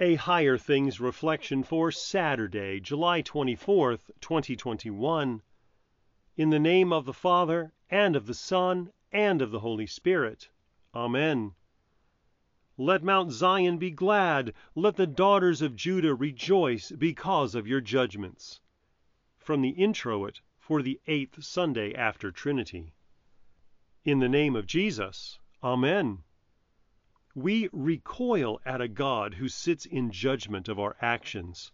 A Higher Things Reflection for Saturday, July 24th, 2021. In the name of the Father, and of the Son, and of the Holy Spirit. Amen. Let Mount Zion be glad, let the daughters of Judah rejoice because of your judgments. From the Introit for the eighth Sunday after Trinity. In the name of Jesus. Amen. We recoil at a God who sits in judgment of our actions.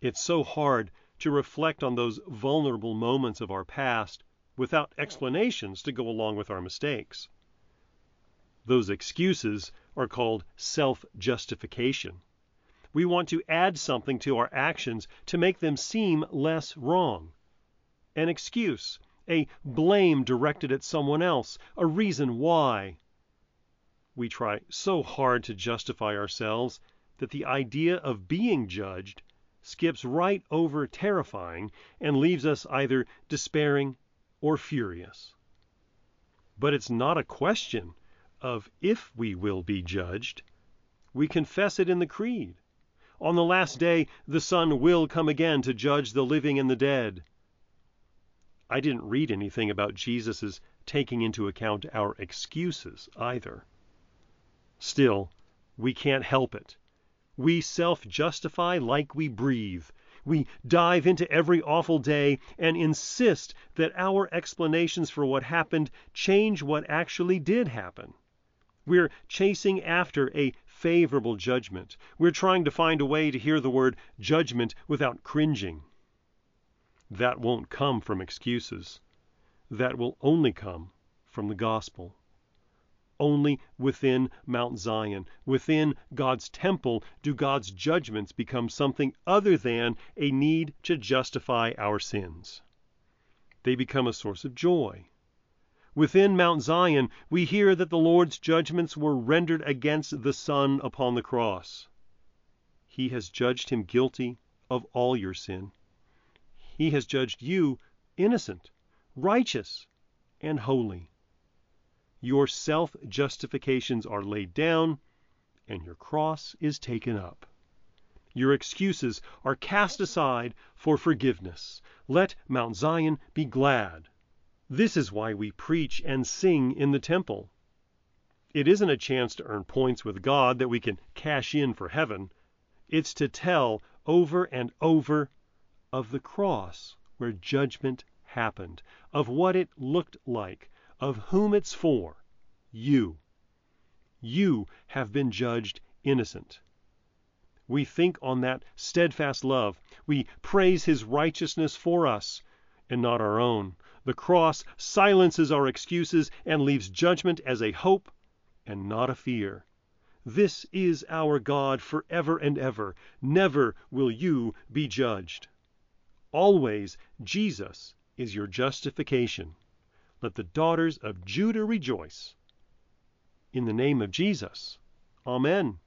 It's so hard to reflect on those vulnerable moments of our past without explanations to go along with our mistakes. Those excuses are called self justification. We want to add something to our actions to make them seem less wrong. An excuse, a blame directed at someone else, a reason why. We try so hard to justify ourselves that the idea of being judged skips right over terrifying and leaves us either despairing or furious. But it's not a question of if we will be judged. We confess it in the Creed. On the last day, the Son will come again to judge the living and the dead. I didn't read anything about Jesus' taking into account our excuses either. Still, we can't help it. We self justify like we breathe. We dive into every awful day and insist that our explanations for what happened change what actually did happen. We're chasing after a favorable judgment. We're trying to find a way to hear the word judgment without cringing. That won't come from excuses. That will only come from the gospel. Only within Mount Zion, within God's temple, do God's judgments become something other than a need to justify our sins. They become a source of joy. Within Mount Zion, we hear that the Lord's judgments were rendered against the Son upon the cross. He has judged him guilty of all your sin. He has judged you innocent, righteous, and holy. Your self justifications are laid down, and your cross is taken up. Your excuses are cast aside for forgiveness. Let Mount Zion be glad. This is why we preach and sing in the temple. It isn't a chance to earn points with God that we can cash in for heaven. It's to tell over and over of the cross where judgment happened, of what it looked like, of whom it's for you. You have been judged innocent. We think on that steadfast love. We praise his righteousness for us and not our own. The cross silences our excuses and leaves judgment as a hope and not a fear. This is our God forever and ever. Never will you be judged. Always Jesus is your justification. Let the daughters of Judah rejoice. In the name of Jesus. Amen.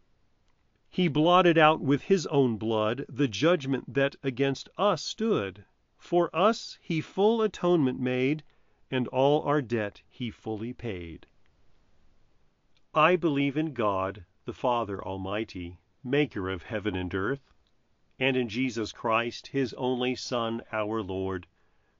He blotted out with his own blood the judgment that against us stood. For us he full atonement made, and all our debt he fully paid. I believe in God, the Father Almighty, maker of heaven and earth, and in Jesus Christ, his only Son, our Lord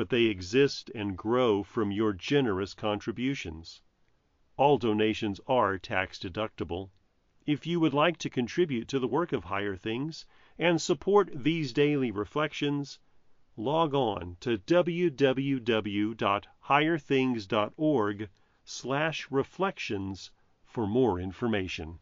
but they exist and grow from your generous contributions. All donations are tax deductible. If you would like to contribute to the work of Higher Things and support these daily reflections, log on to www.higherthings.org/reflections for more information.